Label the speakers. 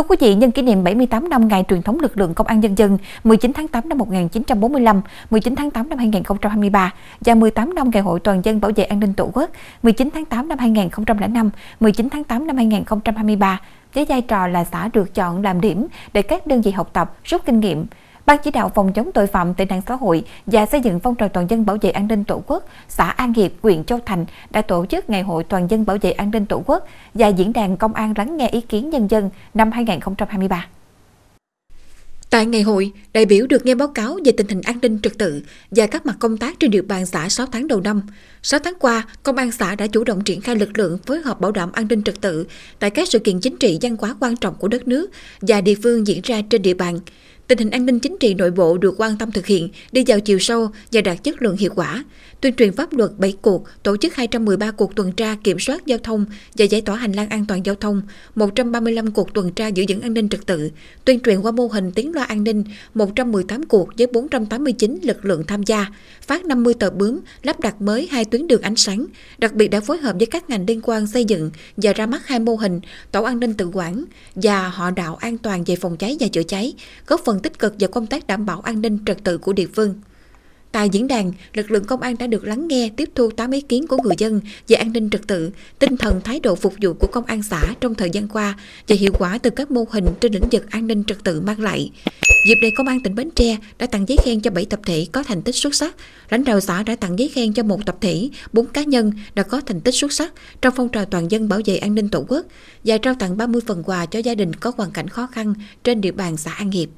Speaker 1: Thưa quý vị, nhân kỷ niệm 78 năm ngày truyền thống lực lượng công an nhân dân 19 tháng 8 năm 1945, 19 tháng 8 năm 2023 và 18 năm ngày hội toàn dân bảo vệ an ninh Tổ quốc 19 tháng 8 năm 2005, 19 tháng 8 năm 2023 với vai trò là xã được chọn làm điểm để các đơn vị học tập, rút kinh nghiệm, Ban chỉ đạo phòng chống tội phạm tệ nạn xã hội và xây dựng phong trào toàn dân bảo vệ an ninh Tổ quốc, xã An Hiệp, huyện Châu Thành đã tổ chức Ngày hội toàn dân bảo vệ an ninh Tổ quốc và diễn đàn công an lắng nghe ý kiến nhân dân năm 2023. Tại ngày hội, đại biểu được nghe báo cáo về tình hình an ninh trật tự và các mặt công tác trên địa bàn xã 6 tháng đầu năm. 6 tháng qua, Công an xã đã chủ động triển khai lực lượng phối hợp bảo đảm an ninh trật tự tại các sự kiện chính trị văn hóa quan trọng của đất nước và địa phương diễn ra trên địa bàn. Tình hình an ninh chính trị nội bộ được quan tâm thực hiện, đi vào chiều sâu và đạt chất lượng hiệu quả. Tuyên truyền pháp luật 7 cuộc, tổ chức 213 cuộc tuần tra kiểm soát giao thông và giải tỏa hành lang an toàn giao thông, 135 cuộc tuần tra giữ vững an ninh trật tự, tuyên truyền qua mô hình tiếng loa an ninh, 118 cuộc với 489 lực lượng tham gia, phát 50 tờ bướm, lắp đặt mới hai tuyến đường ánh sáng, đặc biệt đã phối hợp với các ngành liên quan xây dựng và ra mắt hai mô hình tổ an ninh tự quản và họ đạo an toàn về phòng cháy và chữa cháy, góp phần tích cực vào công tác đảm bảo an ninh trật tự của địa phương. Tại diễn đàn, lực lượng công an đã được lắng nghe, tiếp thu 8 ý kiến của người dân về an ninh trật tự, tinh thần thái độ phục vụ của công an xã trong thời gian qua và hiệu quả từ các mô hình trên lĩnh vực an ninh trật tự mang lại. Dịp này, Công an tỉnh Bến Tre đã tặng giấy khen cho 7 tập thể có thành tích xuất sắc. Lãnh đạo xã đã tặng giấy khen cho một tập thể, 4 cá nhân đã có thành tích xuất sắc trong phong trào toàn dân bảo vệ an ninh Tổ quốc và trao tặng 30 phần quà cho gia đình có hoàn cảnh khó khăn trên địa bàn xã An Hiệp.